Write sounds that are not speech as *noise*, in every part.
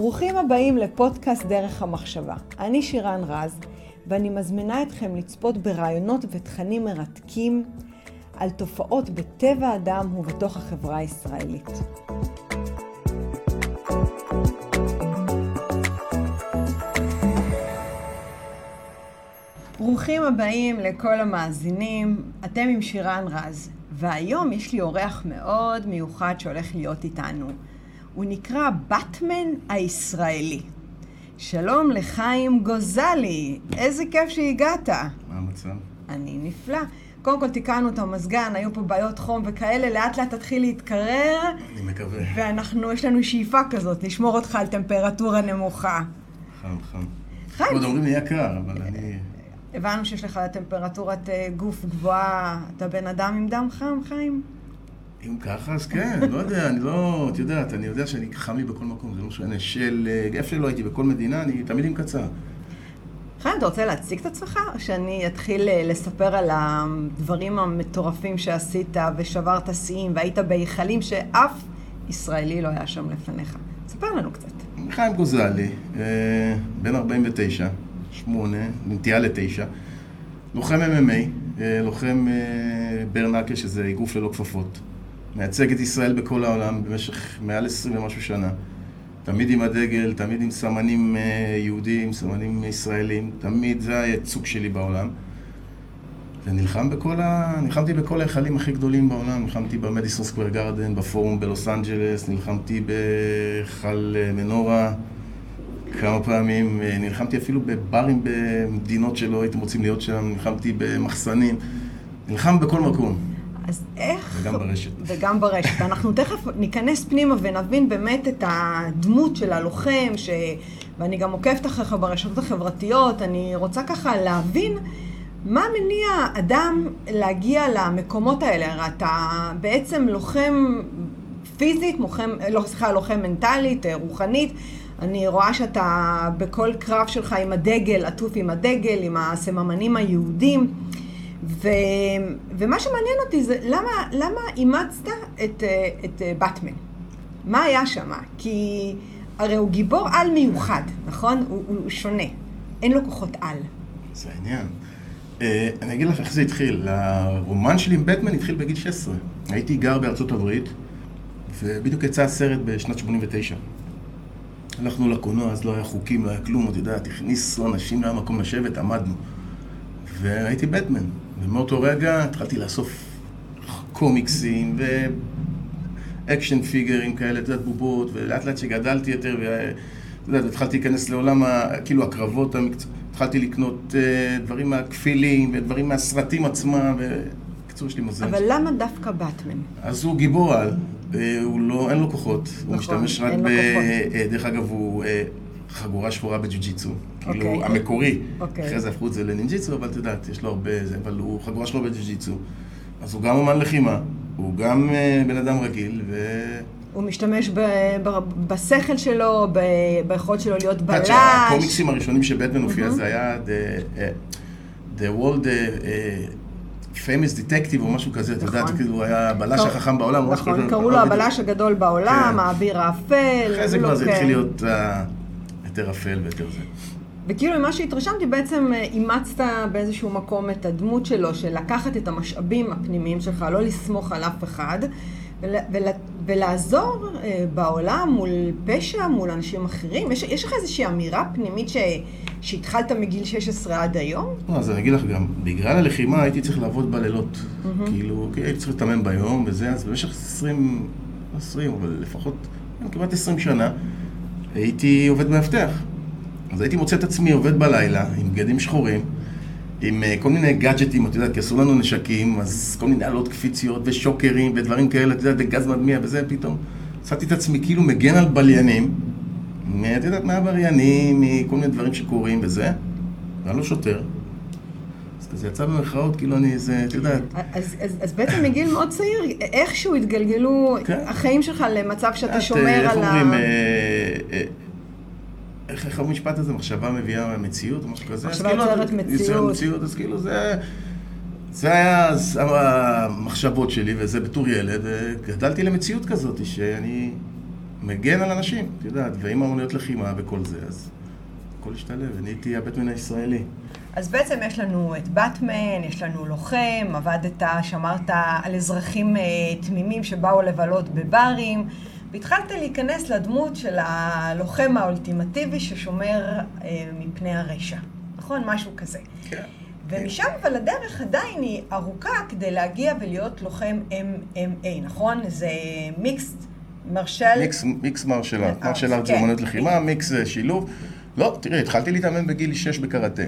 ברוכים הבאים לפודקאסט דרך המחשבה. אני שירן רז, ואני מזמינה אתכם לצפות ברעיונות ותכנים מרתקים על תופעות בטבע האדם ובתוך החברה הישראלית. ברוכים הבאים לכל המאזינים, אתם עם שירן רז, והיום יש לי אורח מאוד מיוחד שהולך להיות איתנו. הוא נקרא באטמן הישראלי. שלום לחיים גוזלי, איזה כיף שהגעת. מה המצב? אני נפלא. קודם כל תיקנו את המזגן, היו פה בעיות חום וכאלה, לאט לאט תתחיל להתקרר. אני מקווה. ואנחנו, יש לנו שאיפה כזאת, לשמור אותך על טמפרטורה נמוכה. חם, חם. חיים. עוד אומרים לי יקר, אבל אני... הבנו שיש לך טמפרטורת אה, גוף גבוהה, אתה בן אדם עם דם חם, חיים? אם ככה, אז כן, לא יודע, אני לא... את יודעת, אני יודע שאני חם לי בכל מקום, זה לא משנה. של... איפה שלא הייתי, בכל מדינה, אני תמיד עם קצר. חיים, אתה רוצה להציג את עצמך, או שאני אתחיל אה, לספר על הדברים המטורפים שעשית ושברת שיאים והיית בהיכלים שאף ישראלי לא היה שם לפניך? ספר לנו קצת. חיים גוזלי, אה, בן 49, 8, נטייה לתשע, לוחם MMA, אה, לוחם ברנקה, שזה אגרוף ללא כפפות. מייצג את ישראל בכל העולם במשך מעל 20 ומשהו שנה. תמיד עם הדגל, תמיד עם סמנים אה, יהודים, סמנים ישראלים, תמיד זה הייצוג שלי בעולם. ונלחם בכל ה... נלחמתי בכל ההיכלים הכי גדולים בעולם, נלחמתי במדיסון סקוויר גרדן, בפורום בלוס אנג'לס, נלחמתי בהיכל אה, מנורה כמה פעמים, אה, נלחמתי אפילו בברים במדינות שלא הייתם רוצים להיות שם, נלחמתי במחסנים, נלחם בכל מקום. אז איך... וגם ברשת. וגם ברשת. אנחנו תכף ניכנס פנימה ונבין באמת את הדמות של הלוחם, ש... ואני גם עוקבת אחריך ברשתות החברתיות, אני רוצה ככה להבין מה מניע אדם להגיע למקומות האלה. הרי אתה בעצם לוחם פיזית, לוחם, לא, סליחה, לוחם מנטלית, רוחנית. אני רואה שאתה בכל קרב שלך עם הדגל, עטוף עם הדגל, עם הסממנים היהודים. ו, ומה שמעניין אותי זה למה, למה אימצת את, אה, את אה, באטמן? מה היה שם? כי הרי הוא גיבור על מיוחד, נכון? הוא, הוא שונה. אין לו כוחות על. זה העניין. Uh, אני אגיד לך איך זה התחיל. הרומן שלי עם בטמן התחיל בגיל 16. הייתי גר בארצות הברית, ובדיוק יצא הסרט בשנת 89. הלכנו לקולנוע, אז לא היה חוקים, לא היה כלום, את יודעת, הכניסו אנשים, לא היה מקום לשבת, עמדנו. והייתי בטמן. ומאותו רגע התחלתי לאסוף קומיקסים ואקשן פיגרים כאלה, את יודעת, בובות, ולאט לאט שגדלתי יותר, ואת יודעת, התחלתי להיכנס לעולם, ה, כאילו, הקרבות המקצוע, התחלתי לקנות uh, דברים מהכפילים ודברים מהסרטים עצמם, ובקיצור, יש לי מזל. אבל למה דווקא באטמן? אז הוא גיבור על, אה, הוא לא, אין לו כוחות, נכון, הוא משתמש רק ב... אה, דרך אגב, הוא... חגורה שחורה בג'ו-ג'יצו. כאילו, אוקיי. המקורי. אוקיי. אחרי זה הפכו את זה לנינג'יצו, אבל את יודעת, יש לו הרבה זה, אבל הוא חגורה שחורה בג'ו-ג'יצו. אז הוא גם אומן לחימה, הוא גם אה, בן אדם רגיל, ו... הוא משתמש ב, ב, בשכל שלו, ב, ביכולת שלו להיות בלש. שהקומיקסים הראשונים שבטמן הופיע, זה היה The, the World uh, Famous Detective או משהו כזה, את יודעת, נכון. כאילו הוא היה הבלש החכם בעולם. נכון. קראו לו הבלש הגדול בעולם, כן. האביר האפל. אחרי זה כבר זה. התחיל להיות אה, יותר אפל ויותר זה. וכאילו ממה שהתרשמתי, בעצם אה, אימצת באיזשהו מקום את הדמות שלו, של לקחת את המשאבים הפנימיים שלך, לא לסמוך על אף אחד, ול, ול, ולעזור אה, בעולם מול פשע, מול אנשים אחרים. יש, יש לך איזושהי אמירה פנימית ש, שהתחלת מגיל 16 עד היום? לא, אז אני אגיד לך גם, בגלל הלחימה הייתי צריך לעבוד בלילות. כאילו, כי הייתי צריך לתאמן ביום וזה, אז במשך 20, לא 20, אבל לפחות כמעט 20 שנה, הייתי עובד מאבטח. אז הייתי מוצא את עצמי עובד בלילה, עם בגדים שחורים, עם אה, כל מיני גאדג'טים, את יודעת, כי עשו לנו נשקים, אז כל מיני עלות קפיציות ושוקרים ודברים כאלה, את יודעת, וגז מדמיע וזה, פתאום מצאתי את עצמי כאילו מגן על בליינים, את יודעת, מעבריינים, מכל מיני דברים שקורים וזה, ואני לא שוטר. אז יצא במרכאות, כאילו אני איזה, את יודעת, אז, אז, אז בעצם מגיל מאוד צעיר, איכשהו התגלגלו כן. החיים שלך למצב שאתה את, שומר אה, איך על ה... אומרים, אה, אה, איך איך המשפט הזה, מחשבה מביאה מציאות או משהו כזה? מחשבה כאילו, יוצרת אתה- מציאות. יוצרת מציאות, אז כאילו זה... זה היה אז המחשבות שלי, וזה בתור ילד, וגדלתי למציאות כזאת, שאני מגן על אנשים, את יודעת, ועם אמנויות לחימה וכל זה, אז הכל השתלב, ונהייתי הבטמן הישראלי. אז בעצם יש לנו את באטמן, יש לנו לוחם, עבדת, שמרת על אזרחים אה, תמימים שבאו לבלות בברים, והתחלת להיכנס לדמות של הלוחם האולטימטיבי ששומר אה, מפני הרשע, נכון? משהו כזה. כן. ומשם אבל הדרך עדיין היא ארוכה כדי להגיע ולהיות לוחם MMA, נכון? זה מיקסט מרשל... מיקס, מיקס מרשל ארט, מרשל ארט זה כן. אמנות לחימה, מיקס זה שילוב. לא, תראי, התחלתי להתאמן בגיל 6 בקראטה,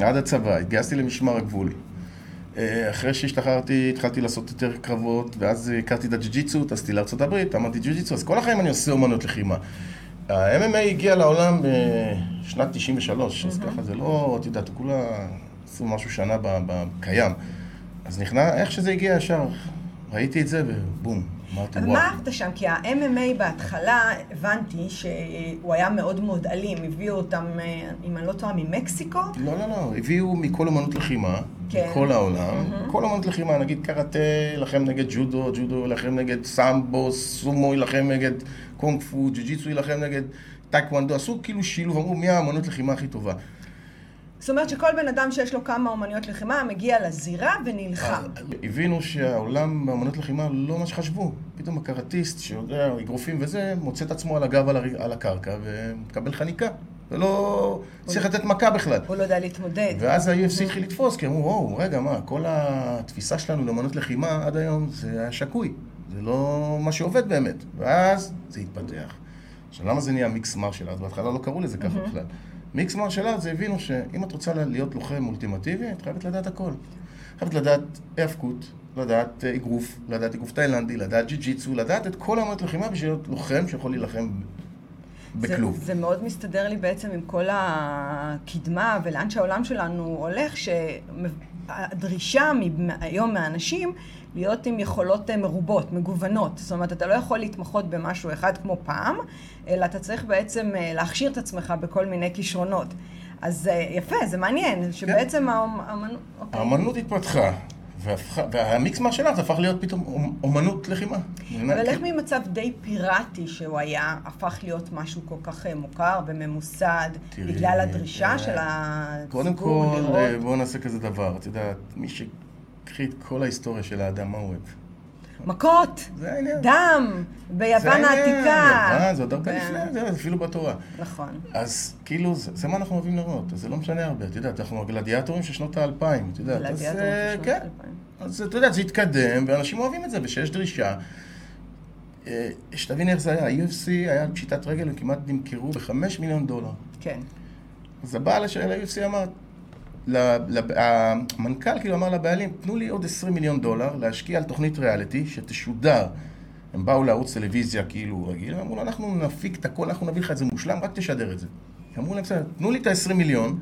עד הצבא, התגייסתי למשמר הגבול. אה, אחרי שהשתחררתי, התחלתי לעשות יותר קרבות, ואז הכרתי את הג'י-ג'יצו, טסתי הברית, אמרתי ג'י-ג'יצו, אז כל החיים אני עושה אומנות לחימה. ה-MMA הגיע לעולם בשנת 93, אז ככה זה לא, את יודעת, כולה עשו משהו שנה ב- ב- קיים. אז נכנע, איך שזה הגיע ישר, ראיתי את זה ובום, אבל. מה אהבת שם? כי ה-MMA בהתחלה, הבנתי שהוא היה מאוד מאוד אלים. הביאו אותם, אה, אם אני לא טועה, ממקסיקו? לא, לא, לא, הביאו מכל אמנות לחימה, כן. מכל העולם, כל אמנות לחימה, נגיד קראטה, יילחם נגד ג'ודו, ג'ודו יילחם נגד סמבו, סומו יילחם נגד קונג פו, ג'ו-ג'יצו יילחם נגד טייקוונדו, עשו כאילו שילוב, אמרו מי האמנות לחימה הכי טובה. זאת אומרת שכל בן אדם שיש לו כמה אומנויות לחימה מגיע לזירה ונלחם. הבינו שהעולם באמנות לחימה לא מה שחשבו. פתאום הקראטיסט שיודע אגרופים וזה, מוצא את עצמו על הגב על, הקרקע ומקבל חניקה. ולא צריך לתת מכה בכלל. הוא לא יודע להתמודד. ואז ה-UFC התחיל לתפוס, כי אמרו, וואו, רגע, מה, כל התפיסה שלנו לאמנות לחימה עד היום זה היה שקוי. זה לא מה שעובד באמת. ואז זה התפתח. עכשיו, למה זה נהיה מיקס מרשל ארט? בהתחלה לא קראו לזה ככה בכלל. מיקס מרשל ארט זה הבינו שאם את רוצה להיות לוחם אולטימטיבי, את חייבת לדעת הכל. חייבת לדעת היאבקות, לדעת אה, אגרוף, לדעת אגרוף תאילנדי, לדעת ג'י-ג'יצו, לדעת את כל האמנות לחימה בשביל להיות לוחם שיכול להילחם בכלוב. זה, זה מאוד מסתדר לי בעצם עם כל הקדמה ולאן שהעולם שלנו הולך, שהדרישה מ- היום מהאנשים להיות עם יכולות אה, מרובות, מגוונות. זאת אומרת, אתה לא יכול להתמחות במשהו אחד כמו פעם, אלא אתה צריך בעצם אה, להכשיר את עצמך בכל מיני כישרונות. אז אה, יפה, זה מעניין, שבעצם האמנות... אוקיי. האמנות התפתחה, והפכה- והמיקס מרשל ארט הפך להיות פתאום אומ- אומנות לחימה. אבל איך כאילו- ממצב די פיראטי שהוא היה, הפך להיות משהו כל כך אה, מוכר וממוסד, בגלל הדרישה אה, של הציבור קודם כל, לראות? אה, בואו נעשה כזה דבר. את יודעת, מי שקחי את כל ההיסטוריה של האדם, מה הוא אוהב? מכות. דם, ביוון. העתיקה. יוון, זה עוד הרבה כן, לפני זה, אפילו בתורה. נכון. אז כאילו, זה, מה אנחנו אוהבים לראות, זה לא משנה הרבה, את יודעת, אנחנו הגלדיאטורים של שנות האלפיים, את יודעת, אז גלדיאטור אה, של שנות כן, האלפיים. אז את יודעת, זה התקדם, ואנשים אוהבים את זה, ושיש דרישה. אה, שתבין איך זה היה, ה-UFC היה פשיטת רגל, הם כמעט נמכרו בחמש מיליון דולר. כן. אז הבעל של ה-UFC אמר, המנכ"ל כאילו אמר לבעלים, תנו לי עוד 20 מיליון דולר להשקיע על תוכנית ריאליטי שתשודר. הם באו לערוץ טלוויזיה כאילו רגיל, אמרו לו, אנחנו נפיק את הכל, אנחנו נביא לך את זה מושלם, רק תשדר את זה. אמרו להם, בסדר, תנו לי את ה-20 מיליון,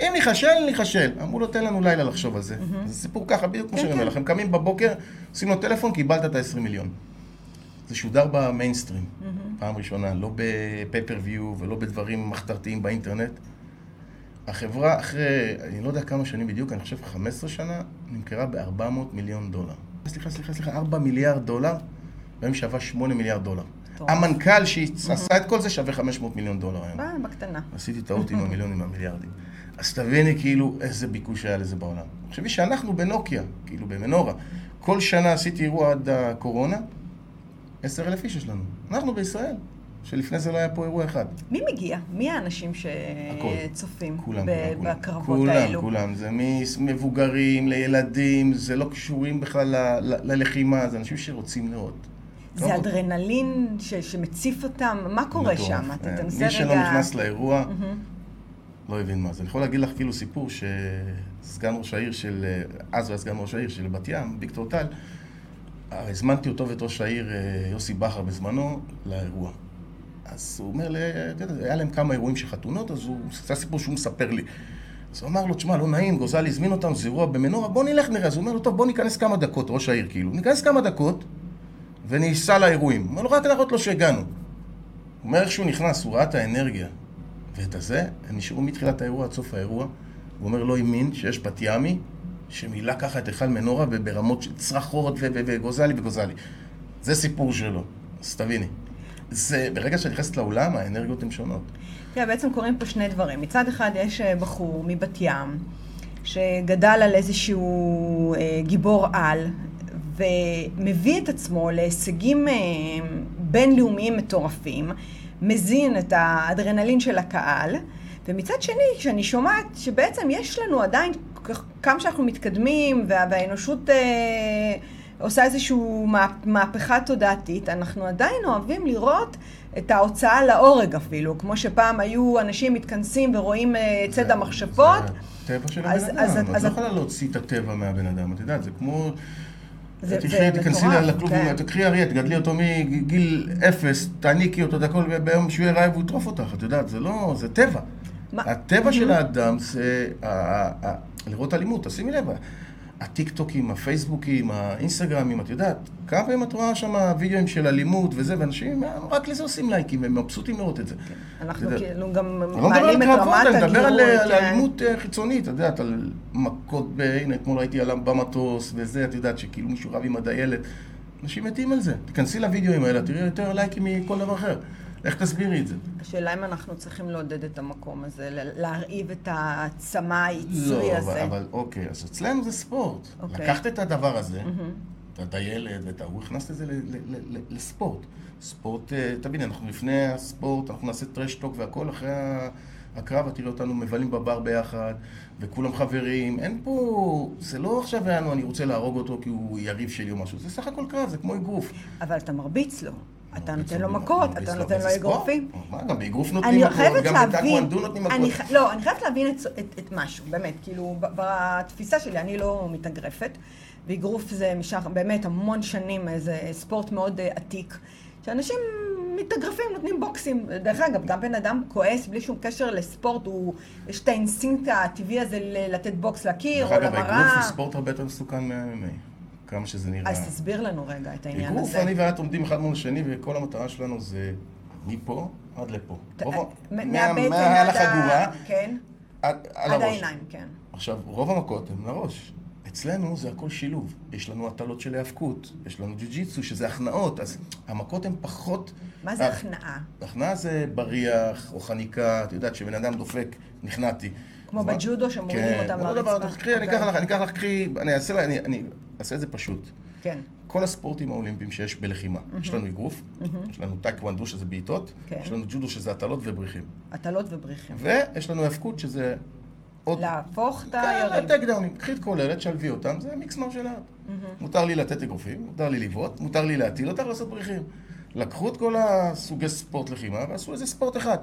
אם ניכשל, ניכשל. אמרו לו, תן לנו לילה לחשוב על זה. זה סיפור ככה, בדיוק כמו כן, שאני אומר כן. לכם, קמים בבוקר, עושים לו טלפון, קיבלת את ה-20 מיליון. זה שודר במיינסטרים, פעם ראשונה, לא בפייפריוויו ולא בדברים מחתרתיים באינטרנט. החברה אחרי, אני לא יודע כמה שנים בדיוק, אני חושב 15 שנה, נמכרה ב-400 מיליון דולר. סליחה, סליחה, סליחה, 4 מיליארד דולר, והיום שווה 8 מיליארד דולר. המנכ"ל שעשה את כל זה שווה 500 מיליון דולר היום. אה, בקטנה. עשיתי טעות עם המיליונים והמיליארדים. אז תביני כאילו איזה ביקוש היה לזה בעולם. תחשבי שאנחנו בנוקיה, כאילו במנורה, כל שנה עשיתי אירוע עד הקורונה, עשר אלף איש יש לנו. אנחנו בישראל, שלפני זה לא היה פה אירוע אחד. מי מגיע? מי האנשים. שצופים כולם, ב- כולם, כולם. בקרבות כולם, האלו? כולם, זה ממבוגרים לילדים, זה לא קשורים בכלל ל- ל- ללחימה, זה אנשים שרוצים לראות. זה לא- אדרנלין ש- שמציף אותם? מה קורה מטורף. שם? אתה אה, תנסה מי רגע... שלא נכנס לאירוע, מהמם. לא הבין מה זה. אני יכול להגיד לך כאילו סיפור שסגן ראש העיר של, אז הוא היה סגן ראש העיר של בת ים, ויקטור טל, הזמנתי אותו ואת ראש העיר אה, יוסי בכר בזמנו לאירוע. אז הוא אומר היה להם כמה אירועים של חתונות, אז הוא, זה הסיפור שהוא מספר לי. אז הוא אמר לו, תשמע, לא נעים, גוזלי הזמין אותנו, זה אירוע במנורה, בוא נלך נראה. אז הוא אומר לו, טוב, בוא ניכנס כמה דקות, ראש העיר כאילו. ניכנס כמה דקות, וניסע לאירועים. הוא אומר לו, רק להראות לו שהגענו. הוא אומר, איך שהוא נכנס, הוא ראה את האנרגיה ואת הזה, הם נשארו מתחילת האירוע עד סוף האירוע. הוא אומר, לא האמין שיש בת ימי שמילא ככה את היכל מנורה וברמות של צרחות וגוזלי וגוזלי. זה סיפור שלו, אז תביני. זה, ברגע שאת נכנסת לאולם, האנרגיות הן שונות. תראה, בעצם קורים פה שני דברים. מצד אחד יש אה, בחור מבת ים, שגדל על איזשהו אה, גיבור על, ומביא את עצמו להישגים אה, בינלאומיים מטורפים, מזין את האדרנלין של הקהל, ומצד שני, כשאני שומעת שבעצם יש לנו עדיין, כמה שאנחנו מתקדמים, וה, והאנושות אה, עושה איזושהי מהפכה תודעתית, אנחנו עדיין אוהבים לראות את ההוצאה להורג אפילו, כמו שפעם היו אנשים מתכנסים ורואים אה, ציד המכשפות. זה הטבע של הבן אדם, את לא יכולה להוציא את הטבע מהבן אדם, את יודעת, זה כמו... זה, תקחי, תיכנסי לכלוב, כן. תקחי אריה, תגדלי אותו מגיל אפס, תעניקי אותו את הכל, ביום שהוא יהיה רעב הוא יטרוף אותך, את יודעת, זה לא, זה טבע. מה? הטבע של האדם זה לראות אלימות, תשימי לב, הטיקטוקים, הפייסבוקים, האינסטגרמים, את יודעת, כמה פעמים את רואה שם וידאוים של אלימות וזה, ואנשים רק לזה עושים לייקים, הם מבסוטים לראות את זה. כן. אנחנו כאילו גם מעלים את רמת הגירוי. אני מדבר על כן. אלימות אה, חיצונית, את יודעת, על מכות, הנה, אתמול ראיתי עליו במטוס וזה, את יודעת, שכאילו מישהו רב עם הדיילת. אנשים מתים על זה. תיכנסי לוידאוים האלה, תראי יותר לייקים מכל דבר אחר. איך תסבירי את זה? השאלה אם אנחנו צריכים לעודד את המקום הזה, להרעיב את העצמה היצרי לא, הזה. לא, אבל, אוקיי, אז אצלנו זה ספורט. אוקיי. לקחת את הדבר הזה, mm-hmm. את הדיילת ואת ההוא, הכנסת את זה לספורט. ספורט, אה, תבין, אנחנו לפני הספורט, אנחנו נעשה טרשטוק והכל אחרי הקרב, את תראי אותנו מבלים בבר ביחד, וכולם חברים. אין פה, זה לא עכשיו יענו, אני רוצה להרוג אותו כי הוא יריב שלי או משהו, זה סך הכל קרב, זה כמו אגרוף. אבל אתה מרביץ לו. אתה נותן לו מכות, אתה נותן לו אגרופים. מה, גם באגרוף נותנים מכות, גם בטקוונדו נותנים מכות. לא, אני חייבת להבין את משהו, באמת, כאילו, בתפיסה שלי, אני לא מתאגרפת, ואגרוף זה באמת המון שנים, זה ספורט מאוד אה, עתיק, שאנשים מתאגרפים, נותנים בוקסים. דרך אגב, גם בן אדם כועס בלי שום קשר לספורט, הוא, יש את האינסטינקט הטבעי הזה לתת בוקס לקיר או למראה. דרך אגב, האגרוף הוא ספורט הרבה יותר מסוכן מה-MMA. כמה שזה נראה. אז תסביר לנו רגע את העניין הזה. אגרוף, אני ואת עומדים אחד מול השני, וכל המטרה שלנו זה מפה עד לפה. מהבטן עד החגורה, כן. עד העיניים, כן. עכשיו, רוב המכות הן לראש. אצלנו זה הכל שילוב. יש לנו הטלות של היאבקות, יש לנו ג'ו-ג'יצו, שזה הכנעות, אז המכות הן פחות... מה זה הכנעה? הכנעה זה בריח או חניקה, את יודעת, כשבן אדם דופק, נכנעתי. כמו בג'ודו שמורידים כן, אותם לרצפה. כן, אותו דבר, אני אקח לך, אני אקח לך, קחי, אני אעשה, אני אעשה את זה פשוט. כן. כל הספורטים האולימפיים שיש בלחימה. Mm-hmm. יש לנו אגרוף, mm-hmm. יש לנו טייקוונדו שזה בעיטות, כן. יש לנו ג'ודו שזה הטלות ובריחים. הטלות ובריחים. ויש לנו האבקות שזה עוד... להפוך את היריב. כן, טייק דאונים. קחי את כל אלה, תשלבי אותם, זה mixed martial art. Mm-hmm. מותר לי לתת אגרופים, מותר לי לבעוט, מותר לי להטיל אותך לעשות בריחים. לקחו את כל הסוגי ספורט לחימה ועשו איזה ספורט אחד.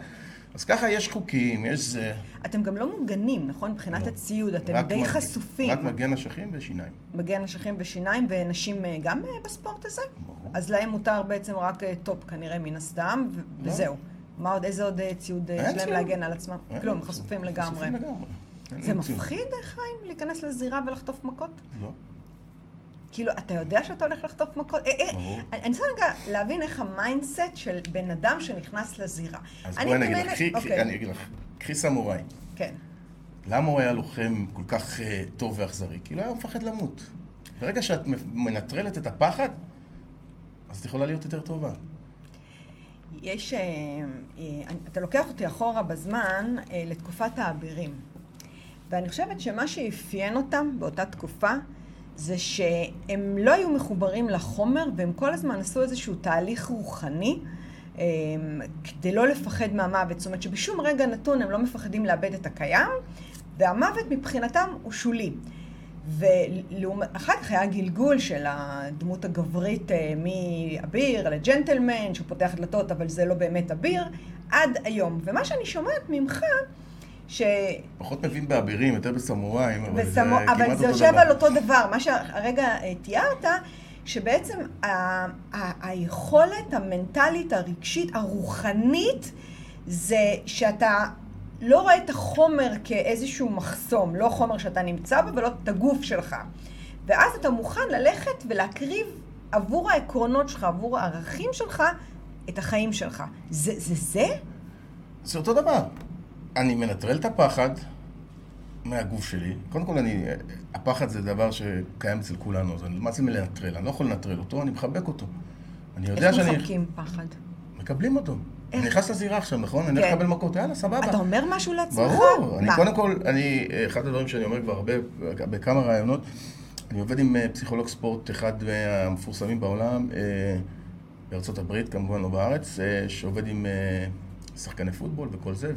אז ככה יש חוקים, יש זה. אתם גם לא מוגנים, נכון? מבחינת לא. הציוד, אתם די מג... חשופים. רק מגן אשכים ושיניים. מגן אשכים ושיניים, ונשים אה, גם אה, בספורט הזה? ברור. אז להם מותר בעצם רק אה, top כנראה מן הסתם, ו- לא. וזהו. מה עוד, איזה עוד ציוד יש להם להגן על עצמם? כלום, חשופים לגמרי. חשופים לגמרי. זה מפחיד, חיים, להיכנס לזירה ולחטוף מכות? לא. כאילו, אתה יודע שאתה הולך לחטוף מכות? אה, אה, אני רוצה רגע להבין איך ה-mindset של בן אדם שנכנס לזירה. אז בואי נגיד לך, אוקיי. אני אגיד לך, קחי סמוראי. כן. למה הוא היה לוחם כל כך אה, טוב ואכזרי? כי לא היה מפחד למות. ברגע שאת מנטרלת את הפחד, אז את יכולה להיות יותר טובה. יש, אתה לוקח אותי אחורה בזמן לתקופת האבירים. ואני חושבת שמה שאפיין אותם באותה תקופה, זה שהם לא היו מחוברים לחומר, והם כל הזמן עשו איזשהו תהליך רוחני. אמ, כדי לא לפחד מהמוות, זאת אומרת שבשום רגע נתון הם לא מפחדים לאבד את הקיים, והמוות מבחינתם הוא שולי. ואחר כך היה גלגול של הדמות הגברית אה, מאביר לג'נטלמן, שהוא פותח דלתות אבל זה לא באמת אביר, עד היום. ומה שאני שומעת ממך, ש... פחות מבין באבירים, יותר בסמוראים, אבל בסמו... זה אבל כמעט זה יושב על אותו דבר. מה שהרגע אה, תיארת, שבעצם ה... ה... היכולת המנטלית, הרגשית, הרוחנית, זה שאתה לא רואה את החומר כאיזשהו מחסום, לא חומר שאתה נמצא בו ולא את הגוף שלך. ואז אתה מוכן ללכת ולהקריב עבור העקרונות שלך, עבור הערכים שלך, את החיים שלך. זה זה? זה, זה אותו דבר. אני מנטרל את הפחד מהגוף שלי. קודם כל, אני, הפחד זה דבר שקיים אצל כולנו, אז אני, מה זה מלנטרל? אני לא יכול לנטרל אותו, אני מחבק אותו. אני יודע איך שאני... איך מחבקים פחד? מקבלים אותו. איך? אני נכנס לזירה עכשיו, נכון? אני כן. הולך לקבל מכות, יאללה, סבבה. אתה אומר משהו לעצמך? ברור, אני מה? קודם כל, אני, אחד הדברים שאני אומר כבר הרבה, בכמה ראיונות, אני עובד עם אה, פסיכולוג ספורט, אחד מהמפורסמים בעולם, אה, בארצות הברית, כמובן לא בארץ, אה, שעובד עם שחקני פוטבול וכל זה,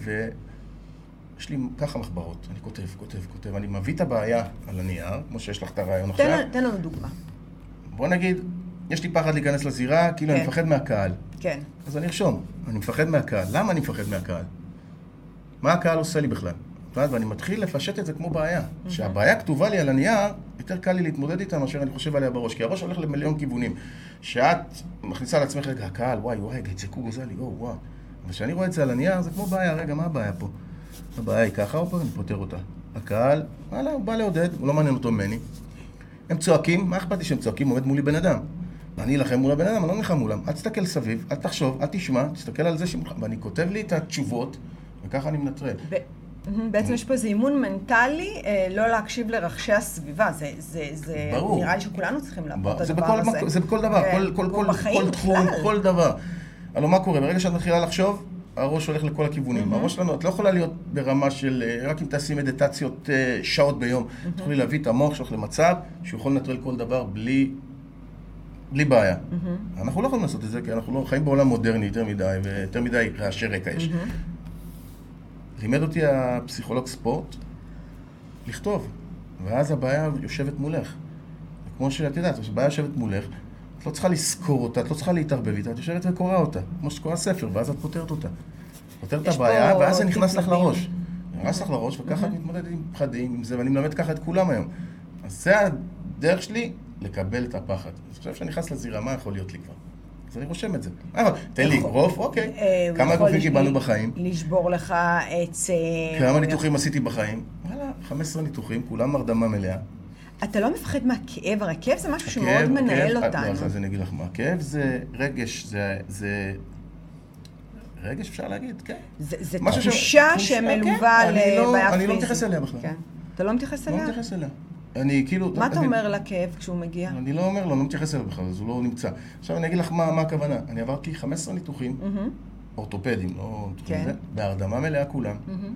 ויש לי ככה מחברות, אני כותב, כותב, כותב, אני מביא את הבעיה על הנייר, כמו שיש לך את הרעיון עכשיו. תן, לנו דוגמה. בוא נגיד, יש לי פחד להיכנס לזירה, כאילו אני כן. מפחד מהקהל. כן. אז אני ארשום, אני מפחד מהקהל. למה אני מפחד מהקהל? מה הקהל עושה לי בכלל? ואני מתחיל לפשט את זה כמו בעיה. כשהבעיה כתובה לי על הנייר, יותר קל לי להתמודד איתה מאשר אני חושב עליה בראש. כי הראש הולך למיליון כיוונים. שאת מכניסה לעצמך, רגע, הקהל, וואי, וואי, יצעקו גוזל לי, או, וואי. אבל כשאני רואה את זה על הנייר, זה כמו בעיה, רגע, מה הבעיה פה? הבעיה היא ככה, אני פותר אותה. הקהל, וואלה, הוא בא לעודד, הוא לא מעניין אותו ממני. הם צועקים, מה אכפת לי שהם צועקים? עומד מולי בן אדם. אני אלחם מול הבן אדם, אני לא נלחם מולם. אל תסתכל סביב, אל תחשוב, אל תשמע, תסתכל על זה שמולך. ואני כותב לי את התשובות, וככה אני מנטרל. בעצם יש פה איזה אימון מנטלי, אה, לא להקשיב לרחשי הסביבה. זה, זה, זה ברור. נראה לי שכולנו צריכים לעבור את הדבר הזה. זה בכל דבר, כן, כל, כל, כל, כל תחום. כל דבר. הלוא מה קורה? ברגע שאת מתחילה לחשוב, הראש הולך לכל הכיוונים. הראש שלנו, את לא יכולה להיות ברמה של, אה, רק אם תעשי מדיטציות אה, שעות ביום. את יכולה להביא את המוח שלך למצב שהוא יכול לנטרל כל דבר בלי, בלי בעיה. אנחנו לא יכולים לעשות את זה, כי אנחנו לא חיים בעולם מודרני יותר מדי, ויותר מדי רעשי רקע יש. לימד אותי הפסיכולוג ספורט לכתוב, ואז הבעיה יושבת מולך. כמו שאת יודעת, כשבעיה יושבת מולך, את לא צריכה לזכור אותה, את לא צריכה להתערבב איתה, את יושבת וקוראה אותה, כמו שקורא ספר, ואז את פותרת אותה. פותרת את הבעיה, ואז זה נכנס לך. לראש. נכנס לך לראש, וככה את מתמודדת עם פחדים, עם זה, ואני מלמד ככה את כולם היום. אז זה הדרך שלי לקבל את הפחד. אז עכשיו שאני נכנס לזירה, מה יכול להיות לי כבר? אז אני רושם את זה. אה, תן לי אגרוף, אוקיי. אה, כמה אגרופים קיבלנו בחיים? לשבור לך עצם. כמה או- ניתוחים עשיתי בחיים? וואלה, 15 ניתוחים, כולם הרדמה מלאה. אתה לא מפחד מהכאב, הרי הכאב זה משהו שמאוד הכאב, מנהל הכאב, אותנו. לא, אז אני אגיד לך מה. כאב זה רגש, זה... זה... רגש אפשר להגיד, כן. זה, זה ש- תחושה תחושה, שמלווה כן, אני לא- לבעיה אני לא. מתייחס אליה בכלל. כן. אתה לא מתייחס לא אליה? מתייחס אליה. אני כאילו... מה אתה אני- אומר לכאב כשהוא מגיע? אני לא אומר לו, אני לא מתייחס אליו בכלל, אז הוא לא נמצא. עכשיו אני אגיד לך מה, מה הכוונה. אני עברתי 15 ניתוחים, מהמם, אורתופדים, לא כן. בהרדמה מלאה כולם. מהמם.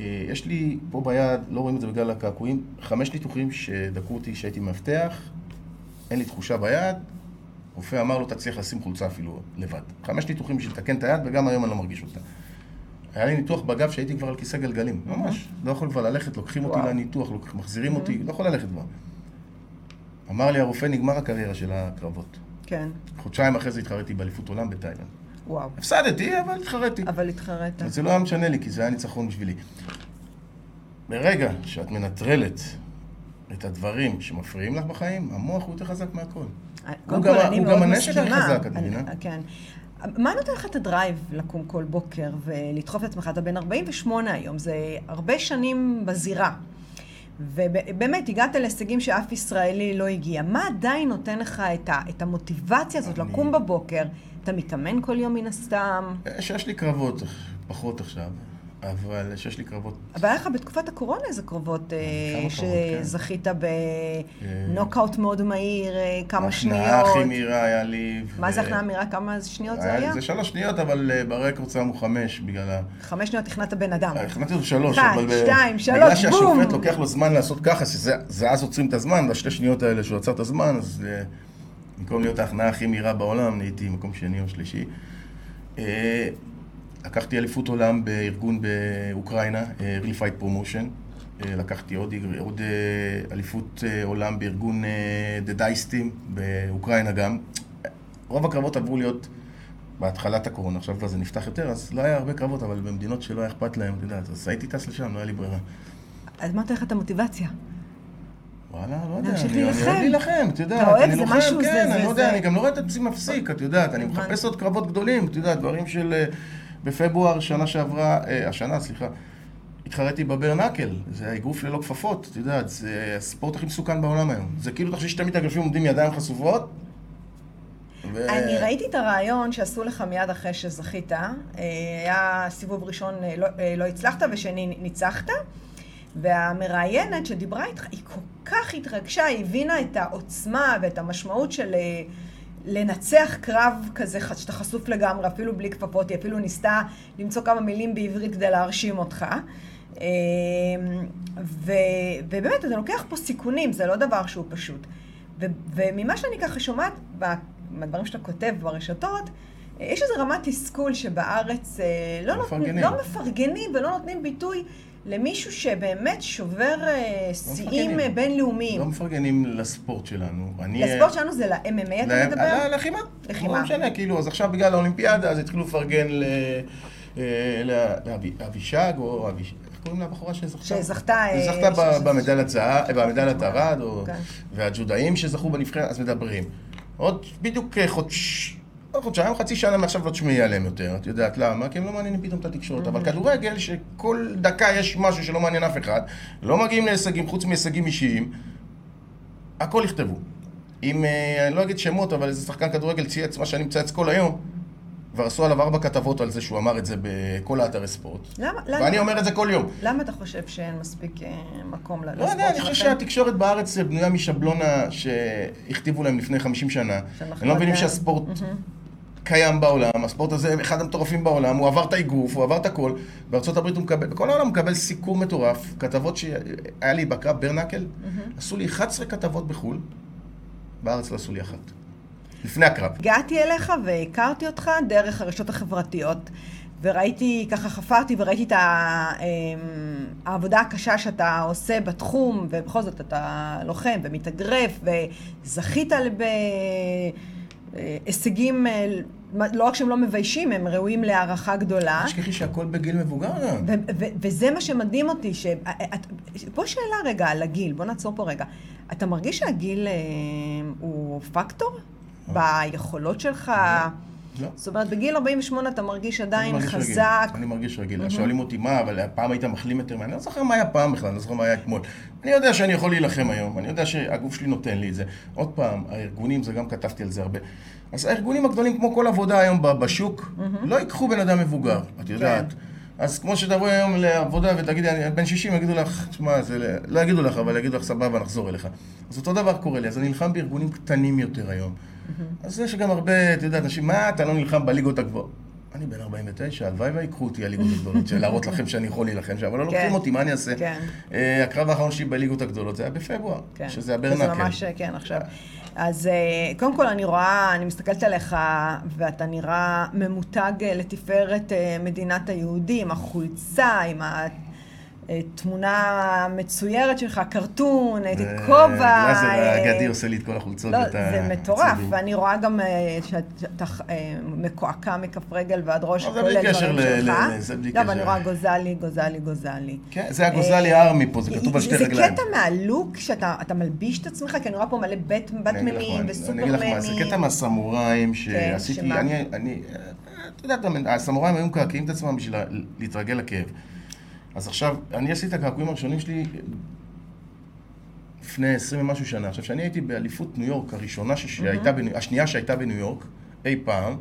אה, יש לי פה ביד, לא רואים את זה בגלל הקעקועים, חמש ניתוחים שדקרו אותי כשהייתי מאבטח, אין לי תחושה ביד, רופא אמר לו, תצליח לשים חולצה אפילו לבד. חמש ניתוחים בשביל לתקן את היד, וגם היום אני לא מרגיש אותה. היה לי ניתוח בגב שהייתי כבר על כיסא גלגלים, ממש. לא יכול כבר ללכת, לוקחים אותי. לניתוח, מחזירים אותי, לא יכול ללכת כבר. אמר לי הרופא, נגמר הקריירה של הקרבות. כן, חודשיים אחרי זה התחרתי באליפות עולם בתאילנד. וואו. הפסדתי, אבל התחרתי. אבל התחרט. אז זה לא היה משנה לי, כי זה היה ניצחון בשבילי. ברגע שאת מנטרלת את הדברים שמפריעים לך בחיים, המוח הוא יותר חזק מהכל. קודם גם כל, ה- אני הוא גם הנשק. החזק, את מבינה? כן. מה נותן לך את הדרייב לקום כל בוקר ולדחוף את עצמך? אתה בן 48 היום, זה הרבה שנים בזירה. ובאמת, הגעת להישגים שאף ישראלי לא הגיע. מה עדיין נותן לך את, ה, את המוטיבציה הזאת אני- לקום בבוקר? אתה מתאמן כל יום מן הסתם, שיש לי קרבות, פחות עכשיו, אבל שיש לי קרבות... אבל היה לך בתקופת הקורונה איזה קרבות, אה, קרבות, כן. שזכית בנוקאוט מאוד מהיר, אה, כמה שניות. ההכנעה הכי מהירה היה לי. מה זה הכנעה מהירה? כמה שניות זה היה? זה שלוש שניות, אבל אה, ברקורד שמו חמש בגלל ה... חמש שניות תכנעת בן אדם. הכנעתי אותו שלוש, אחת, אבל... ב- שתיים, שלוש, בגלל בום! שהשופט לוקח לו זמן לעשות ככה, שזה זה אז עוצרים את הזמן, והשתי שניות האלה שהוא עצר את הזמן, אז אה, במקום להיות ההכנעה הכי מהירה בעולם, נהייתי מקום שני או שלישי. אה, לקחתי אליפות עולם בארגון באוקראינה, אה, Real Fight Promotion. אה, לקחתי עוד, עוד אליפות עולם בארגון The Dice Team באוקראינה גם. רוב הקרבות עברו להיות בהתחלת הקורונה, עכשיו כבר זה נפתח יותר, אז לא היה הרבה קרבות, אבל במדינות שלא היה אכפת להם, את יודעת, אז הייתי טס לשם, לא היה לי ברירה. אז מה נותן לך את המוטיבציה? וואלה, לא יודע, אני. אוהב להילחם, את יודעת, אוהב, אני לוחם, כן, אני לא יודע, אני גם לא רואה את עצמי מפסיק, את יודעת, אני. מחפש עוד קרבות גדולים, את יודעת, דברים של... אה, בפברואר שנה שעברה, אה, השנה, סליחה, התחרתי בברנקל, זה האגרוף ללא כפפות, את יודעת, זה הספורט הכי מסוכן בעולם היום. זה כאילו תחשבי שתמיד אגרופים עומדים ידיים חשופות. ו- אני ראיתי את הרעיון שעשו לך מיד אחרי שזכית. אה, היה סיבוב ראשון, לא- לא הצלחת, ושני ניצחת. והמראיינת שדיברה איתך, היא כל כך התרגשה, היא הבינה את העוצמה ואת המשמעות של אה, לנצח קרב כזה שאתה חשוף לגמרי, אפילו בלי כפפות, היא אפילו ניסתה למצוא כמה מילים בעברית כדי להרשים אותך. אה, ו, ובאמת, אתה לוקח פה סיכונים, זה לא דבר שהוא פשוט. ו, וממה שאני ככה שומעת, מהדברים שאתה כותב ברשתות, יש איזו רמת תסכול שבארץ לא, לא, מפרגנים. לא מפרגנים ולא נותנים ביטוי למישהו שבאמת שובר אה, לא שיאים לא בינלאומיים. לא מפרגנים לספורט שלנו. אני, לספורט שלנו זה ל-MMA אתה מדבר? ללחימה. לחימה. לא משנה, כאילו, אז עכשיו בגלל האולימפיאדה, אז התחילו לפרגן אה, לאבישג, או אבישג. איך קוראים לבחורה שזכתה? שזכתה. זכתה במדליית ארד, כן. והג'ודאים שזכו בנבחרת, אז מדברים. עוד בדיוק חודש... עוד חודשיים, חצי שנה מעכשיו לא תשמעי עליהם יותר. את יודעת למה? כי הם לא מעניינים פתאום את התקשורת. אבל כדורגל, שכל דקה יש משהו שלא מעניין אף אחד, לא מגיעים להישגים, חוץ מהישגים אישיים, הכל יכתבו. אם, אה, אני לא אגיד שמות, אבל איזה שחקן כדורגל צייץ מה שאני מצייץ כל היום, כבר עשו עליו ארבע כתבות על זה שהוא אמר את זה בכל האתרי ספורט. למה? ואני אומר את זה כל יום. למה אתה חושב שאין מספיק אה, מקום לספורט שלכם? לא יודע, אני חושב שהתקשורת בארץ בנויה משבלונה שהכתיבו להם לפני 50 שנה. הם לא מבינים שהספורט קיים בעולם, הספורט הזה אחד המטורפים בעולם, הוא עבר את האגרוף, הוא עבר את הכל, בארצות הברית הוא מקבל, בכל העולם הוא מקבל סיקור מטורף, כתבות שהיה לי בקרב ברנקל, mm-hmm. עשו לי 11 כתבות בחו"ל, בארץ לא עשו לי אחת. לפני הקרב. הגעתי אליך והכרתי אותך דרך הרשתות החברתיות, וראיתי, ככה חפרתי וראיתי את אמ, העבודה הקשה שאתה עושה בתחום, ובכל זאת אתה לוחם ומתאגרף, וזכית ב... הישגים, אה, לא רק שהם לא מביישים, הם ראויים להערכה גדולה. תשכחי שהכל בגיל מבוגר גם. וזה מה שמדהים אותי, ש... פה שאלה רגע על הגיל, בוא נעצור פה רגע. אתה מרגיש שהגיל אה, הוא פקטור? אה. ביכולות שלך? לא. זאת אומרת, בגיל 48 אתה מרגיש עדיין מרגיש חזק. רגיל. אני מרגיש רגיל. Mm-hmm. שואלים אותי מה, אבל פעם היית מחלים יותר? אני לא זוכר מה היה פעם בכלל, אני לא זוכר מה היה אתמול. אני יודע שאני יכול להילחם היום, אני יודע שהגוף שלי נותן לי את זה. עוד פעם, הארגונים, זה גם כתבתי על זה הרבה. אז הארגונים הגדולים, כמו כל עבודה היום בשוק, mm-hmm. לא ייקחו בן אדם מבוגר, את יודעת. כן. אז כמו שתבואי היום לעבודה ותגידי, אני בן 60, יגידו לך, תשמע, זה לא יגידו לך, אבל יגידו לך, סבבה, נחזור אליך. אז אותו דבר קורה לי, אז אני נלחם בארגונים קטנים יותר היום. אז יש גם הרבה, אתה יודע, אנשים, מה, אתה לא נלחם בליגות הגבוהות? אני בן 49, הלוואי ויקחו אותי הליגות הגדולות, להראות לכם שאני יכול להילחם שם, אבל לא לוקחים כן. אותי, מה אני אעשה? כן. אה, הקרב האחרון שלי בליגות הגדולות זה היה בפברואר, כן. שזה הברנקל. זה ממש, כן, עכשיו. אז אה, קודם כל אני רואה, אני מסתכלת עליך, ואתה נראה ממותג לתפארת אה, מדינת היהודים, החולצה, עם ה... תמונה מצוירת שלך, קרטון, כובע. גלאזר האגדי עושה לי את כל החולצות. לא, זה מטורף, ואני רואה גם אה, שאתה אה, מקועקע מכף רגל ועד ראש, כולל דברים שלך. זה בלי קשר. לא, אבל אני רואה גוזלי, גוזלי, גוזלי. כן, זה הגוזלי הארמי פה, זה כתוב על שתי רגליים. זה קטע מהלוק שאתה מלביש את עצמך, כי אני רואה פה מלא בטמנים וסופרמנים. אני אגיד לך מה, זה קטע מהסמוראים כן, שעשיתי, אני, אתה יודע, הסמוראים היו מקעקעים את עצמם בשביל להתרגל לכאב. אז עכשיו, אני עשיתי את הקעקועים הראשונים שלי לפני עשרים ומשהו שנה. עכשיו, כשאני הייתי באליפות ניו יורק הראשונה שהייתה, mm-hmm. השנייה שהייתה בניו יורק, אי פעם,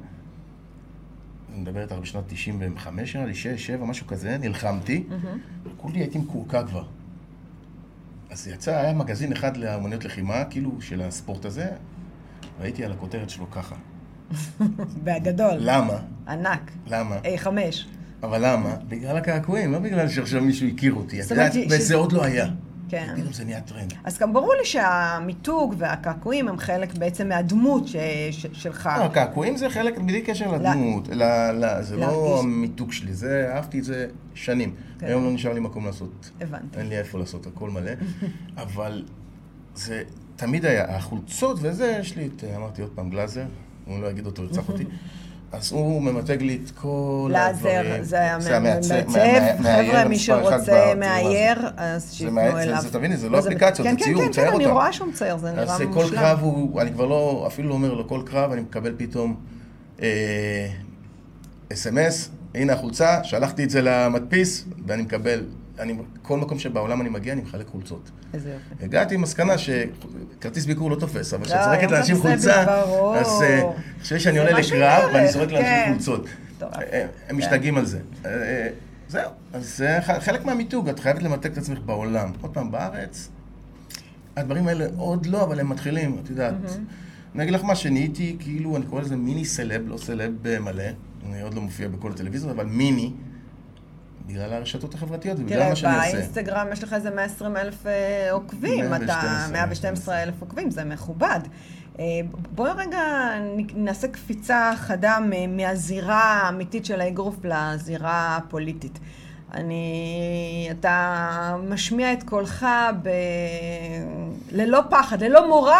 אני מדבר איתך בשנת 95 נראה לי, 6, 7, משהו כזה, נלחמתי. כולי הייתי מקורקע כבר. אז יצא, היה מגזין אחד לאמניות לחימה, כאילו, של הספורט הזה, ראיתי על הכותרת שלו ככה. *laughs* בגדול. למה? ענק. למה? A5. אבל למה? בגלל הקעקועים, לא בגלל שעכשיו מישהו הכיר אותי. את יודעת, וזה עוד לא היה. כן. פתאום זה נהיה טרנד. אז גם ברור לי שהמיתוג והקעקועים הם חלק בעצם מהדמות ש... ש... שלך. לא, הקעקועים זה חלק בלי קשר לדמות. ל... ל... זה לא המיתוג שלי, זה, אהבתי את זה שנים. כן. היום לא נשאר לי מקום לעשות. הבנתי. אין לי איפה לעשות, הכל מלא. *laughs* אבל זה תמיד היה, החולצות וזה, יש לי את, אמרתי עוד פעם, גלאזר, הוא לא יגיד אותו, ירצח אותי. *laughs* אז הוא ממתג לי את כל הדברים. לאזר, זה היה מעצב. חבר'ה, מי שרוצה מאייר, אז שיפנו אליו. זה, תביני, זה לא אפליקציות, זה ציור, הוא מצייר אותם. כן, כן, אני רואה שהוא מצייר, זה נראה מושלם. אז כל קרב הוא, אני כבר לא, אפילו לא אומר לו כל קרב, אני מקבל פתאום אס.אם.אס, אה, הנה החולצה, שלחתי את זה למדפיס, ואני מקבל אני, כל מקום שבעולם אני מגיע, אני מחלק חולצות. איזה יופי. הגעתי עם מסקנה שכרטיס ביקור לא תופס, אבל כשאת זורקת לאנשים חולצה, אז אה, חושב שאני עולה לקרב ואני זורק לאנשים כן. חולצות. אה, הם משתגעים על זה. אה, זהו, אז זה חלק מהמיתוג, את חייבת למתג את עצמך בעולם. עוד פעם, בארץ, הדברים האלה עוד לא, אבל הם מתחילים, את יודעת. אני אגיד לך מה, שנהייתי, כאילו, אני קורא לזה מיני סלב, לא סלב מלא, אני עוד לא מופיע בכל הטלוויזיה, אבל מיני, בגלל הרשתות החברתיות ובגלל מה שאני עושה. תראה, באינסטגרם יש לך איזה 120 אלף אה, עוקבים, 112 אתה 112 אלף עוקבים, זה מכובד. אה, בואי רגע נעשה קפיצה חדה מהזירה האמיתית של האגרוף לזירה הפוליטית. אני, אתה משמיע את קולך ב... ללא פחד, ללא מורא,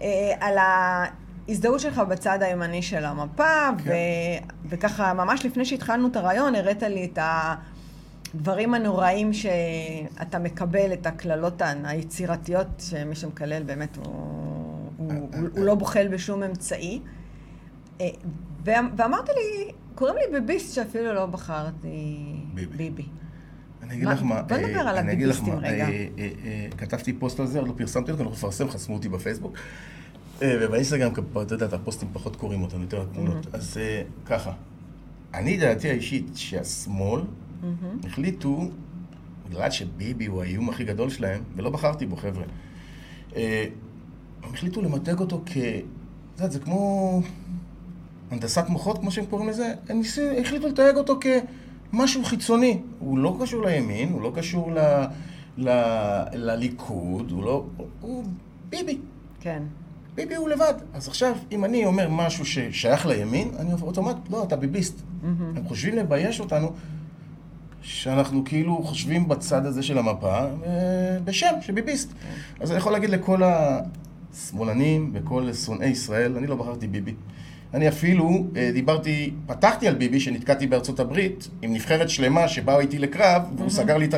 אה, על ההזדהות שלך בצד הימני של המפה, כן. ו... וככה, ממש לפני שהתחלנו את הרעיון, הראת לי את הדברים הנוראים שאתה מקבל, את הקללות היצירתיות, שמי שמקלל באמת הוא, הוא, הוא, הוא לא בוחל בשום אמצעי. אה, ו- ואמרת לי, קוראים לי ביביסט שאפילו לא בחרתי ביבי. ביבי. אני אגיד מה- לך מה, בוא נדבר אה, על אני אגיד לך הביביסטים מה, רגע. אה, כתבתי פוסט על זה, עוד לא פרסמתי אותו, אני הולך לפרסם, חסמו אותי בפייסבוק. אה, ובאינסטגרם, אתה יודע, את הפוסטים פחות קוראים אותם, יותר התמונות. אז אה, ככה, אני, דעתי האישית, שהשמאל החליטו, בגלל שביבי הוא האיום הכי גדול שלהם, ולא בחרתי בו, חבר'ה, אה, הם החליטו למתג אותו כ... את יודעת, זה כמו הנדסת מוחות, כמו שהם קוראים לזה, הם החליטו לתייג אותו כמשהו חיצוני. הוא לא קשור לימין, הוא לא קשור ל, ל, לליכוד, הוא לא... הוא ביבי. כן. ביבי הוא לבד. אז עכשיו, אם אני אומר משהו ששייך לימין, אני אוטומט, לא, אתה ביביסט. הם חושבים לבייש אותנו, שאנחנו כאילו חושבים בצד הזה של המפה, אה, בשם, שביביסט. אז אני יכול להגיד לכל השמאלנים וכל שונאי ישראל, אני לא בחרתי ביבי. אני אפילו אה, דיברתי, פתחתי על ביבי, שנתקעתי בארצות הברית, עם נבחרת שלמה שבאו איתי לקרב, והוא סגר לי את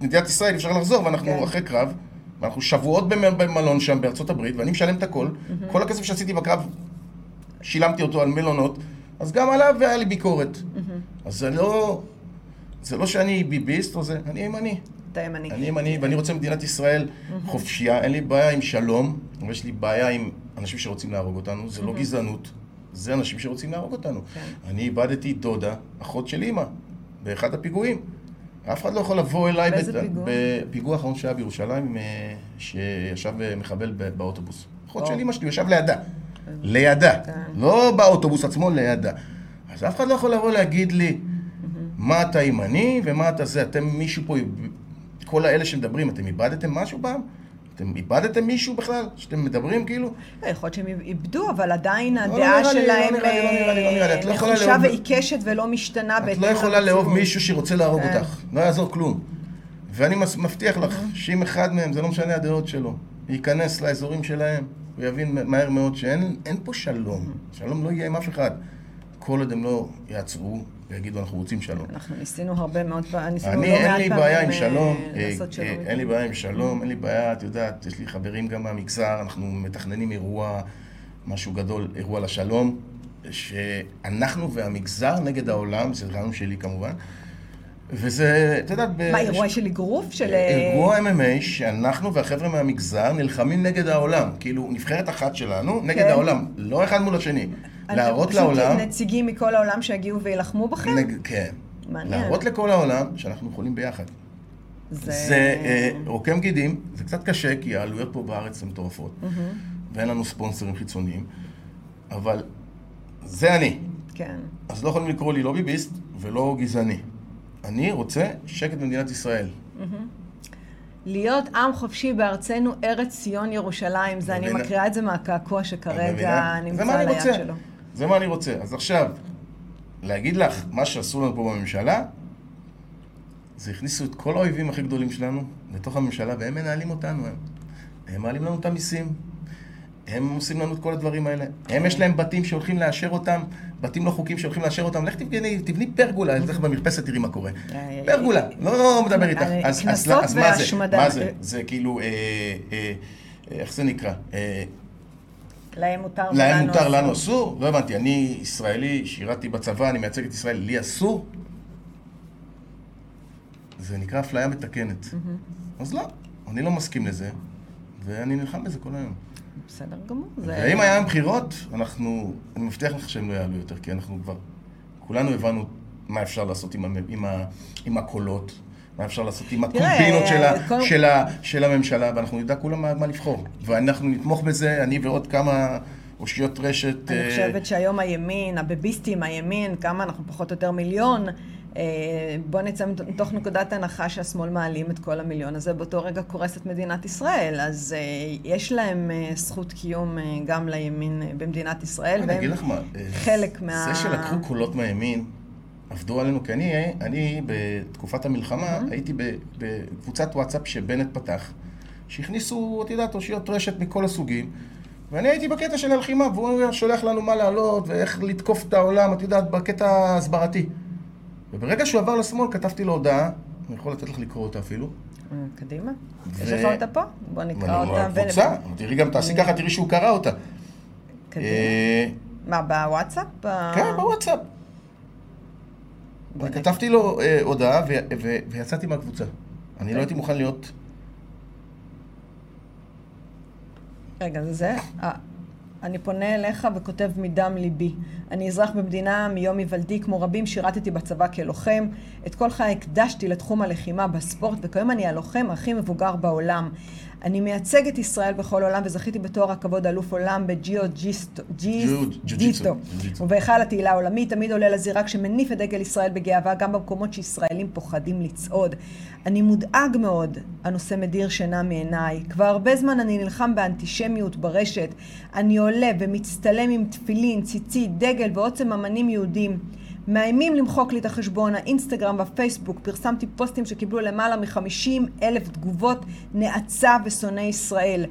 מדינת ישראל, אפשר לחזור, ואנחנו כן. אחרי קרב. ואנחנו שבועות במ- במלון שם בארצות הברית, ואני משלם את הכל. כל הכסף שעשיתי בקרב, שילמתי אותו על מלונות, אז גם עליו והיה לי ביקורת. אז זה לא, זה לא שאני ביביסט או זה, אני ימני. אתה ימני. אני ימני, ואני רוצה מדינת ישראל חופשייה, אין לי בעיה עם שלום, אבל יש לי בעיה עם אנשים שרוצים להרוג אותנו, זה לא גזענות, זה אנשים שרוצים להרוג אותנו. כן. אני איבדתי דודה, אחות של אימא, באחד הפיגועים. אף אחד לא יכול לבוא אליי... בפיגוע האחרון שהיה בירושלים, אה, שישב אה, מחבל באוטובוס. אחות. של אימא שלי, הוא ישב לידה. לידה. כן. לא באוטובוס עצמו, לידה. אז אף אחד לא יכול לבוא להגיד לי, מה אתה ימני ומה אתה זה. אתם מישהו פה, כל האלה שמדברים, אתם איבדתם משהו פעם? אתם איבדתם מישהו בכלל? שאתם מדברים כאילו? לא, יכול להיות שהם איבדו, אבל עדיין לא הדעה לא שלהם אה, יכולה נחושה ועיקשת ולא משתנה את לא יכולה לאהוב. מישהו שרוצה להרוג כן. אותך. לא יעזור כלום. ואני מבטיח לך שאם אחד מהם, זה לא משנה הדעות שלו, ייכנס לאזורים שלהם, הוא יבין מהר מאוד שאין אין פה שלום. שלום לא יהיה עם אף אחד. כל עוד הם לא יעצרו ויגידו אנחנו רוצים שלום. אנחנו ניסינו הרבה מאוד ניסינו אני, לא אין מעט לי פעמים בעיה עם אה, שלום, אה. אה, איתם. אין לי בעיה עם שלום, אין לי בעיה, את יודעת, יש לי חברים גם מהמגזר, אנחנו מתכננים אירוע, משהו גדול, אירוע לשלום, שאנחנו והמגזר נגד העולם, זה רעיון שלי כמובן, וזה, את יודעת, ב- מה, אירוע של אגרוף? של... אה, אה, אירוע MMA שאנחנו והחבר'ה מהמגזר נלחמים נגד העולם, כאילו נבחרת אחת שלנו נגד כן. העולם, לא אחד מול השני, להראות פשוט לעולם, נציגים מכל העולם שיגיעו ויילחמו בכם? נג- כן, מעניין. להראות לכל העולם שאנחנו יכולים ביחד. זה... זה אה, רוקם גידים, זה קצת קשה, כי העלויות פה בארץ הן מטורפות, ואין לנו ספונסרים חיצוניים, אבל זה אני. כן. אז לא יכולים לקרוא לי לא ביביסט ולא גזעני. אני רוצה שקט במדינת ישראל. להיות עם חופשי בארצנו, ארץ ציון ירושלים, זה אני? מקריאה את זה מהקעקוע שכרגע? נמצא על היד. שלו. זה מה אני רוצה. אז עכשיו, להגיד לך מה שעשו לנו פה בממשלה, זה הכניסו את כל האויבים הכי גדולים שלנו לתוך הממשלה, והם מנהלים אותנו. הם, הם מעלים לנו את המיסים, הם עושים לנו את כל הדברים האלה. הם יש להם בתים שהולכים לאשר אותם, בתים לא חוקיים שהולכים לאשר אותם. לך תבני, תבני פרגולה, לך במרפסת תראי מה קורה. איי, פרגולה, לא מדבר איתך. אה, אז- אז- קנסות אז מה זה? מה זה? זה כאילו, אה, אה, אה, איך זה נקרא? להם מותר להם ולנו מותר, אסור. לנו אסור? לא הבנתי, אני ישראלי, שירתי בצבא, אני מייצג את ישראל, לי אסור? זה נקרא אפליה מתקנת. אז לא, אני לא מסכים לזה, ואני נלחם בזה כל היום. בסדר גמור. זה- ואם היה עם בחירות, אנחנו, אני מבטיח לך שהם לא יעלו יותר, כי אנחנו כבר, כולנו הבנו מה אפשר לעשות עם, המ- עם, ה, עם הקולות, מה אפשר לעשות עם הקומבינות של, ה, כל- של, ה, של הממשלה, ואנחנו נדע כולם מה, מה לבחור. ואנחנו נתמוך בזה, אני ועוד כמה אושיות רשת. אני אה, חושבת שהיום הימין, הביביסטים, הימין, כמה אנחנו פחות או יותר מיליון, אה, בוא נצא מתוך נקודת הנחה שהשמאל מעלים את כל המיליון הזה, באותו רגע קורסת מדינת ישראל. אז אה, יש להם זכות קיום גם לימין במדינת ישראל. אני והם אגיד לך מה, חלק מה... זה שלקחו קולות מהימין, עבדו עלינו, כי אני, אני בתקופת המלחמה הייתי ב- בקבוצת וואטסאפ שבנט פתח, שהכניסו, את יודעת, אושיות רשת מכל הסוגים, ואני הייתי בקטע של הלחימה, והוא היה שולח לנו מה לעלות ואיך לתקוף את העולם, את יודעת, בקטע ההסברתי. וברגע שהוא עבר לשמאל, כתבתי לו הודעה, אני יכול לתת לך לקרוא אותה אפילו. אה, קדימה. יש לך אותה פה? בוא נקרא אותה. בקבוצה, תראי גם, תעשי ככה, תראי שהוא קרא אותה. קדימה. אה, מה, בוואטסאפ? כן, בוואטסאפ. וכתבתי לו אה, הודעה ו- ו- ויצאתי מהקבוצה. אני לא הייתי מוכן להיות... רגע, זה זה? אה, אני פונה אליך וכותב מדם ליבי. אני אזרח במדינה מיום היוולדי, כמו רבים שירתתי בצבא כלוחם. את כל חיי הקדשתי לתחום הלחימה בספורט, וכיום אני הלוחם הכי מבוגר בעולם. אני מייצג את ישראל בכל העולם, וזכיתי בתואר הכבוד אלוף עולם בג'יו ג'יסטו, ג'יו- ג'יו-ג'יטסו, ג'יטו. ג'יו-ג'יטסו. ובהיכל התהילה העולמית תמיד עולה לזירה כשמניף את דגל ישראל בגאווה, גם במקומות שישראלים פוחדים לצעוד. אני מודאג מאוד, הנושא מדיר שינה מעיניי. כבר הרבה זמן אני נלחם באנטישמיות ברשת. אני עולה ומצטלם עם תפילין, ציצית, דגל ועוד סממנים יהודים. מאיימים למחוק לי את החשבון, האינסטגרם והפייסבוק, פרסמתי פוסטים שקיבלו למעלה מ-50 אלף תגובות נאצה ושונאי ישראל.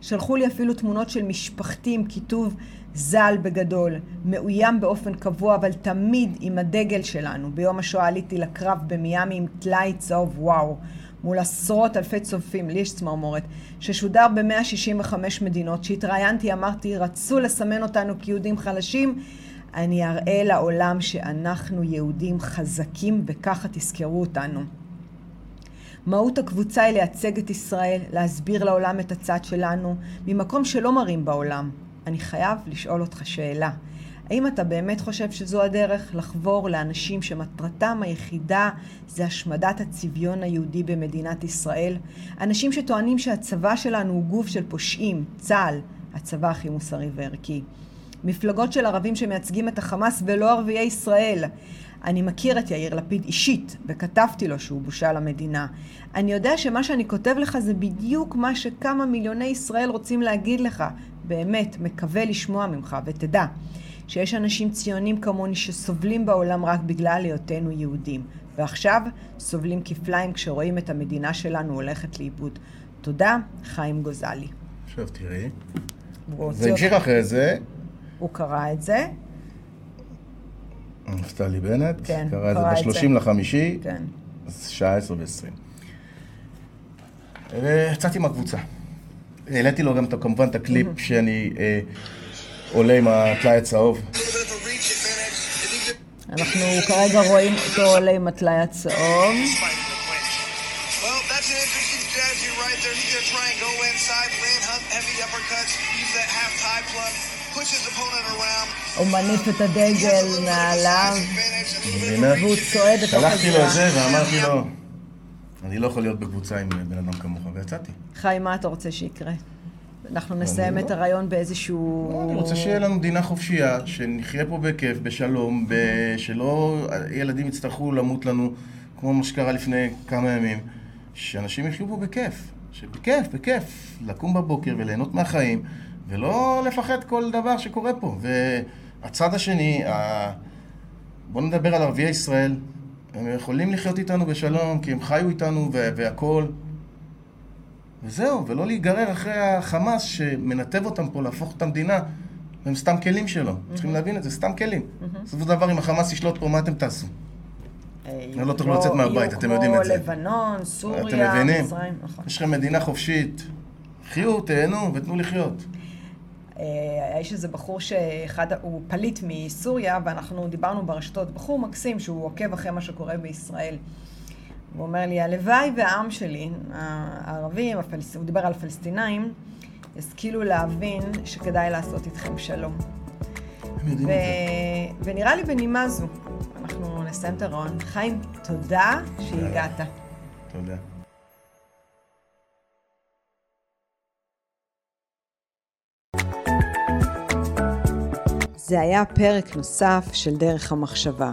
שלחו לי אפילו תמונות של משפחתי עם כיתוב ז"ל בגדול, מאוים באופן קבוע, אבל תמיד עם הדגל שלנו. ביום השואה עליתי לקרב במיאמי עם טלאי צהוב וואו, מול עשרות אלפי צופים, לי יש צמרמורת, ששודר ב-165 מדינות. כשהתראיינתי אמרתי, רצו לסמן אותנו כיהודים חלשים, אני אראה לעולם שאנחנו יהודים חזקים וככה תזכרו אותנו. מהות הקבוצה היא לייצג את ישראל, להסביר לעולם את הצד שלנו, ממקום שלא מראים בעולם. אני חייב לשאול אותך שאלה. האם אתה באמת חושב שזו הדרך לחבור לאנשים שמטרתם היחידה זה השמדת הצביון היהודי במדינת ישראל? אנשים שטוענים שהצבא שלנו הוא גוף של פושעים, צה"ל, הצבא הכי מוסרי וערכי. מפלגות של ערבים שמייצגים את החמאס ולא ערביי ישראל. אני מכיר את יאיר לפיד אישית, וכתבתי לו שהוא בושה למדינה. אני יודע שמה שאני כותב לך זה בדיוק מה שכמה מיליוני ישראל רוצים להגיד לך. באמת, מקווה לשמוע ממך, ותדע שיש אנשים ציונים כמוני שסובלים בעולם רק בגלל היותנו יהודים, ועכשיו סובלים כפליים כשרואים את המדינה שלנו הולכת לאיבוד. תודה, חיים גוזלי. עכשיו תראי. זה המשיך אחרי זה, הוא קרא את זה, נפתלי בנט, כן, קרא את קרא את זה זה. ב-30 לחמישי, כן. שעה 10 ו-20. יצאתי מהקבוצה. העליתי לו גם את- כמובן את הקליפ שאני אה, עולה עם הטלאי הצהוב. אנחנו כרגע רואים אותו עולה עם הטלאי הצהוב. הוא מניף את הדגל מעליו? והוא צועד לתוך שלחתי לו את. זה ואמרתי לו, אני לא יכול להיות בקבוצה עם בן אדם כמוך, ויצאתי. חיים, מה אתה רוצה שיקרה? אנחנו נסיים לא. את הרעיון באיזשהו... לא, אני רוצה שיהיה לנו מדינה חופשייה, שנחיה פה בכיף, בשלום, שלא ילדים יצטרכו למות לנו, כמו מה שקרה לפני כמה ימים, שאנשים יחיו פה בכיף, שבכיף, בכיף, לקום בבוקר וליהנות מהחיים, ולא לפחד כל דבר שקורה פה. והצד השני, ה... בואו נדבר על ערביי ישראל, הם יכולים לחיות איתנו בשלום, כי הם חיו איתנו והכול. וזהו, ולא להיגרר אחרי החמאס שמנתב אותם פה להפוך את המדינה, הם סתם כלים שלו. צריכים להבין את זה, סתם כלים. בסופו של דבר, אם החמאס ישלוט פה, מה אתם תעשו? אה, אני לא תוכלו לצאת מהבית, אתם יודעים את זה. יהיו כמו לבנון, סוריה? מצרים, נכון. יש לכם מדינה חופשית, חיו, תהנו ותנו לחיות. אה, יש איזה בחור שאחד, הוא פליט מסוריה, ואנחנו דיברנו ברשתות, בחור מקסים שהוא עוקב אחרי מה שקורה בישראל. הוא אומר לי, הלוואי והעם שלי, הערבים, הפלס... הוא דיבר על פלסטינאים, השכילו להבין שכדאי לעשות איתכם שלום. ו... זה. ונראה לי בנימה זו, אנחנו נסיים את הרעיון. חיים, תודה שהגעת. תודה. זה היה פרק נוסף של דרך המחשבה.